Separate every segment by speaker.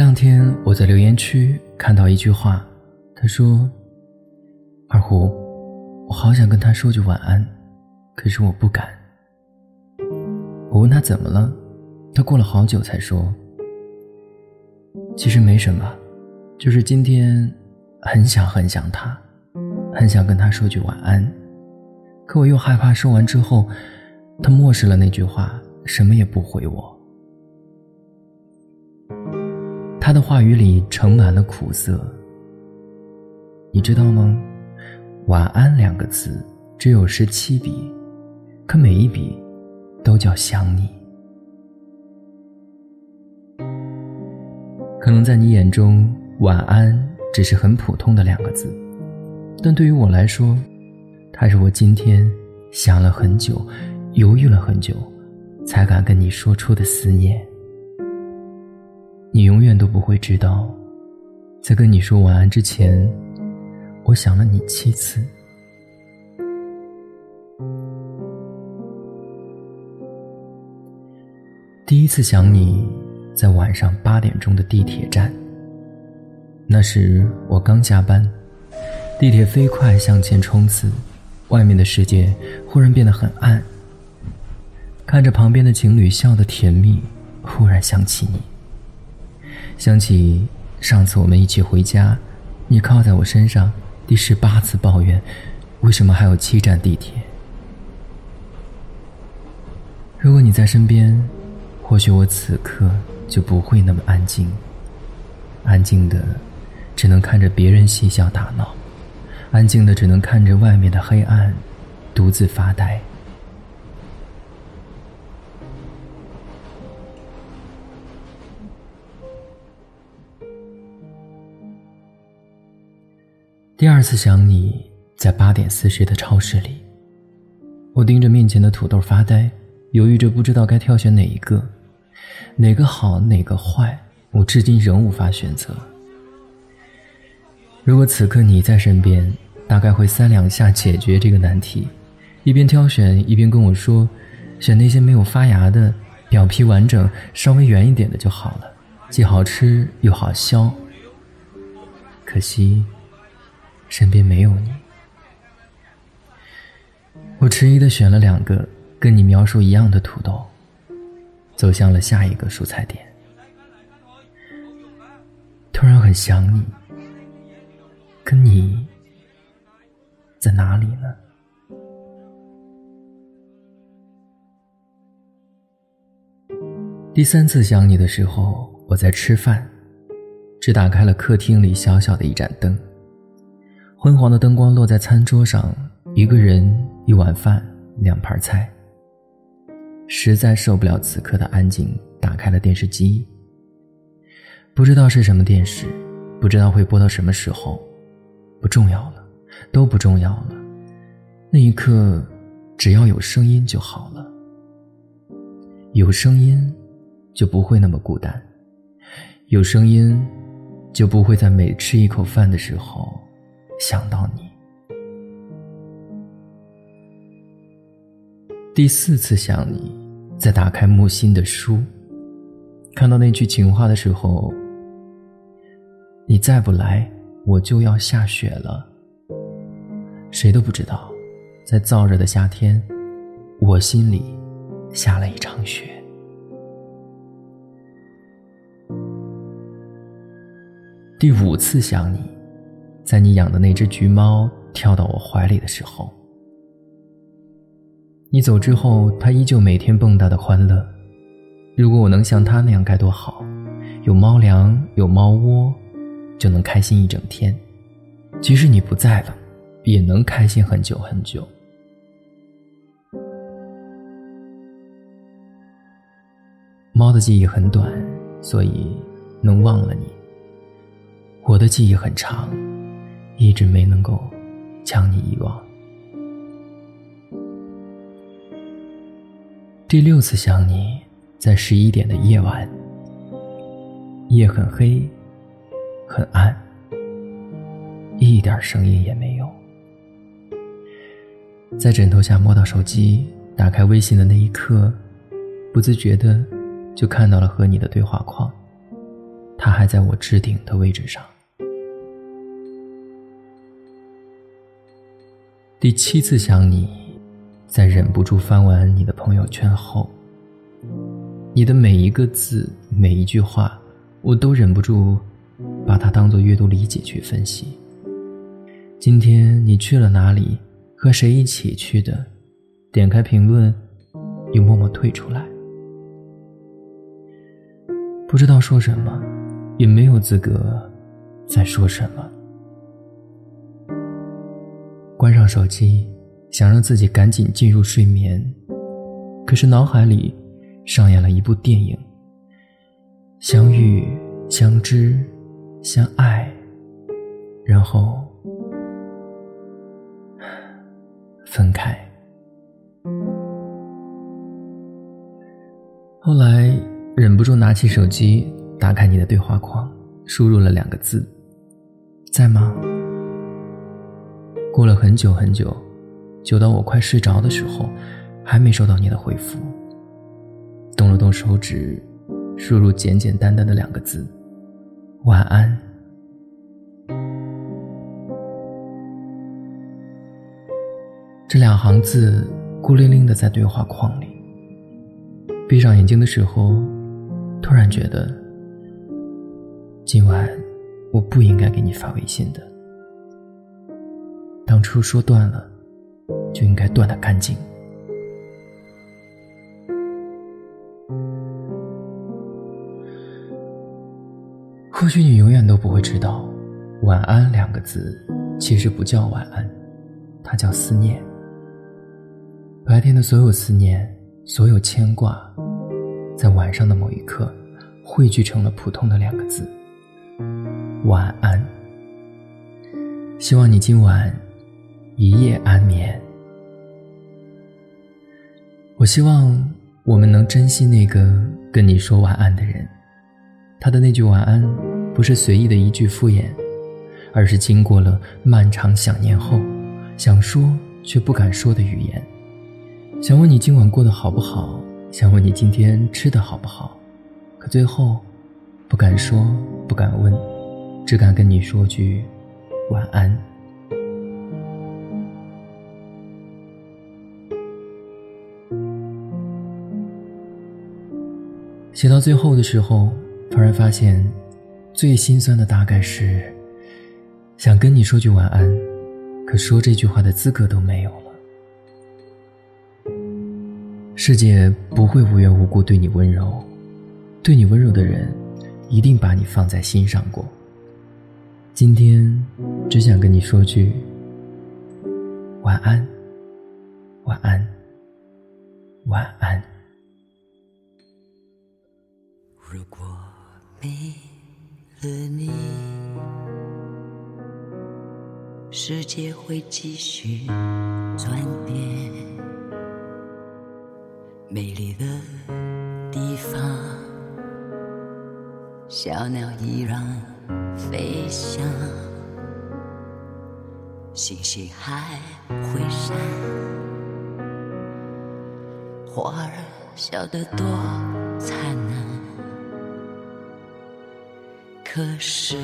Speaker 1: 两天我在留言区看到一句话，他说：“二胡，我好想跟他说句晚安，可是我不敢。”我问他怎么了，他过了好久才说：“其实没什么，就是今天很想很想他，很想跟他说句晚安，可我又害怕说完之后，他漠视了那句话，什么也不回我。”他的话语里盛满了苦涩。你知道吗？晚安两个字只有十七笔，可每一笔都叫想你。可能在你眼中，晚安只是很普通的两个字，但对于我来说，它是我今天想了很久、犹豫了很久，才敢跟你说出的思念。你永远都不会知道，在跟你说晚安之前，我想了你七次。第一次想你，在晚上八点钟的地铁站。那时我刚下班，地铁飞快向前冲刺，外面的世界忽然变得很暗。看着旁边的情侣笑得甜蜜，忽然想起你。想起上次我们一起回家，你靠在我身上，第十八次抱怨，为什么还有七站地铁？如果你在身边，或许我此刻就不会那么安静，安静的，只能看着别人嬉笑打闹，安静的只能看着外面的黑暗，独自发呆。第二次想你，在八点四十的超市里，我盯着面前的土豆发呆，犹豫着不知道该挑选哪一个，哪个好，哪个坏，我至今仍无法选择。如果此刻你在身边，大概会三两下解决这个难题，一边挑选一边跟我说，选那些没有发芽的，表皮完整、稍微圆一点的就好了，既好吃又好削。可惜。身边没有你，我迟疑的选了两个跟你描述一样的土豆，走向了下一个蔬菜店。突然很想你，可你在哪里呢？第三次想你的时候，我在吃饭，只打开了客厅里小小的一盏灯。昏黄的灯光落在餐桌上，一个人一碗饭，两盘菜。实在受不了此刻的安静，打开了电视机。不知道是什么电视，不知道会播到什么时候，不重要了，都不重要了。那一刻，只要有声音就好了。有声音，就不会那么孤单。有声音，就不会在每吃一口饭的时候。想到你，第四次想你，在打开木心的书，看到那句情话的时候，你再不来，我就要下雪了。谁都不知道，在燥热的夏天，我心里下了一场雪。第五次想你。在你养的那只橘猫跳到我怀里的时候，你走之后，它依旧每天蹦跶的欢乐。如果我能像它那样该多好，有猫粮，有猫窝，就能开心一整天。即使你不在了，也能开心很久很久。猫的记忆很短，所以能忘了你。我的记忆很长。一直没能够将你遗忘。第六次想你，在十一点的夜晚，夜很黑，很暗，一点声音也没有。在枕头下摸到手机，打开微信的那一刻，不自觉的就看到了和你的对话框，他还在我置顶的位置上。第七次想你，在忍不住翻完你的朋友圈后，你的每一个字、每一句话，我都忍不住把它当做阅读理解去分析。今天你去了哪里？和谁一起去的？点开评论，又默默退出来，不知道说什么。也没有资格再说什么。关上手机，想让自己赶紧进入睡眠，可是脑海里上演了一部电影：相遇、相知、相爱，然后分开。后来忍不住拿起手机。打开你的对话框，输入了两个字：“在吗？”过了很久很久，久到我快睡着的时候，还没收到你的回复。动了动手指，输入简简单单的两个字：“晚安。”这两行字孤零零的在对话框里。闭上眼睛的时候，突然觉得。今晚我不应该给你发微信的。当初说断了，就应该断的干净。或许你永远都不会知道，晚安两个字其实不叫晚安，它叫思念。白天的所有思念，所有牵挂，在晚上的某一刻，汇聚成了普通的两个字。晚安，希望你今晚一夜安眠。我希望我们能珍惜那个跟你说晚安的人，他的那句晚安不是随意的一句敷衍，而是经过了漫长想念后，想说却不敢说的语言。想问你今晚过得好不好？想问你今天吃的好不好？可最后，不敢说，不敢问。只敢跟你说句晚安。写到最后的时候，突然发现，最心酸的大概是，想跟你说句晚安，可说这句话的资格都没有了。世界不会无缘无故对你温柔，对你温柔的人，一定把你放在心上过。今天只想跟你说句晚安，晚安，晚安。
Speaker 2: 如果没了你，世界会继续转变，美丽的地方，小鸟依然。飞翔，星星还会闪，花儿笑得多灿烂。可是，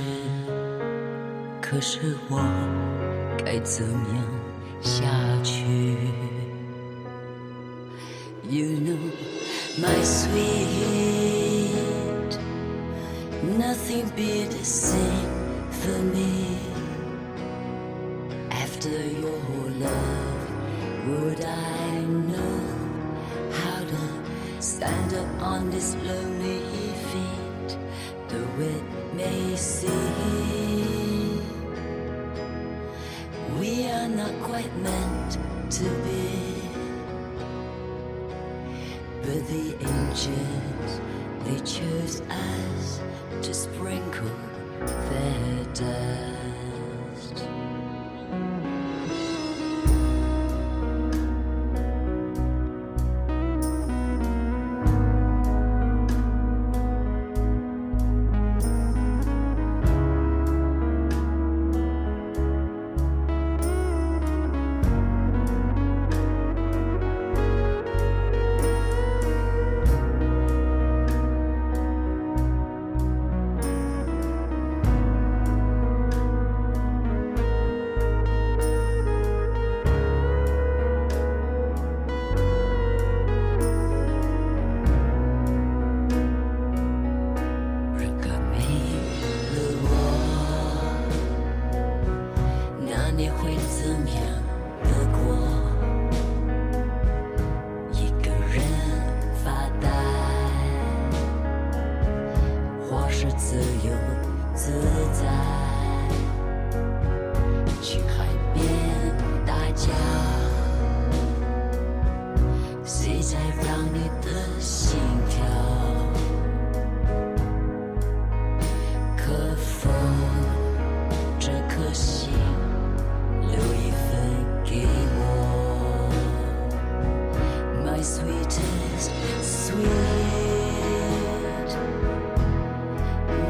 Speaker 2: 可是我该怎样下去？You know, my sweet. Nothing be the same for me after your love. Would I know how to stand up on this lonely feet? Though it may seem we are not quite meant to be, but the angels they chose us to sprinkle their dust.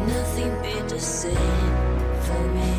Speaker 2: Nothing be the same for me.